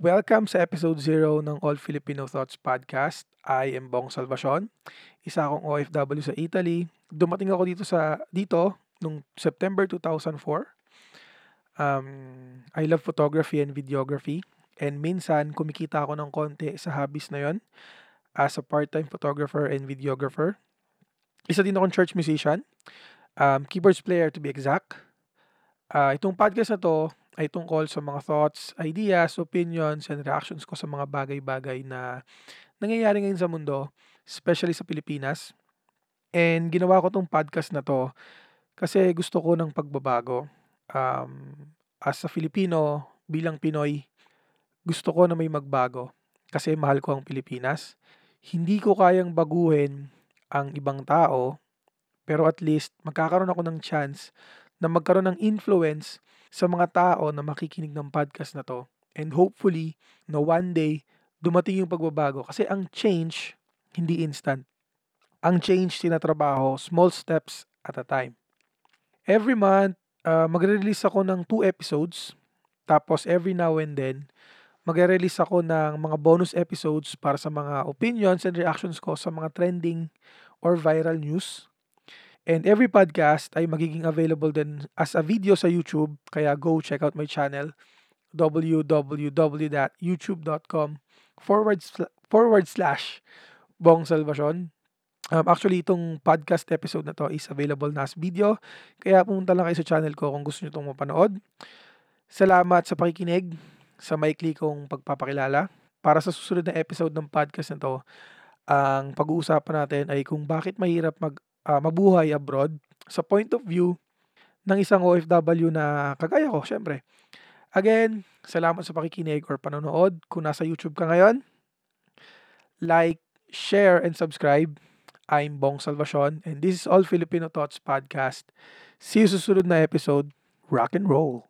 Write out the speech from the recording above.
Welcome sa episode 0 ng All Filipino Thoughts Podcast. I am Bong Salvacion, isa akong OFW sa Italy. Dumating ako dito sa dito nung September 2004. Um, I love photography and videography. And minsan, kumikita ako ng konti sa hobbies na yon as a part-time photographer and videographer. Isa din akong church musician, um, keyboards player to be exact. Uh, itong podcast na to ay tungkol sa mga thoughts, ideas, opinions, and reactions ko sa mga bagay-bagay na nangyayari ngayon sa mundo, especially sa Pilipinas. And ginawa ko tong podcast na to kasi gusto ko ng pagbabago. Um, as a Filipino, bilang Pinoy, gusto ko na may magbago kasi mahal ko ang Pilipinas. Hindi ko kayang baguhin ang ibang tao, pero at least magkakaroon ako ng chance na magkaroon ng influence sa mga tao na makikinig ng podcast na to. And hopefully, no one day, dumating yung pagbabago. Kasi ang change, hindi instant. Ang change, tinatrabaho, small steps at a time. Every month, uh, magre-release ako ng two episodes. Tapos every now and then, magre-release ako ng mga bonus episodes para sa mga opinions and reactions ko sa mga trending or viral news. And every podcast ay magiging available din as a video sa YouTube. Kaya go check out my channel www.youtube.com forward, forward slash Bong Salvacion. Um, actually, itong podcast episode na to is available na as video. Kaya pumunta lang kayo sa channel ko kung gusto nyo itong mapanood. Salamat sa pakikinig, sa maikli kong pagpapakilala. Para sa susunod na episode ng podcast na to, ang pag-uusapan natin ay kung bakit mahirap mag uh, mabuhay abroad sa point of view ng isang OFW na kagaya ko, syempre. Again, salamat sa pakikinig or panonood. Kung nasa YouTube ka ngayon, like, share, and subscribe. I'm Bong Salvacion, and this is All Filipino Thoughts Podcast. See you susunod na episode. Rock and roll!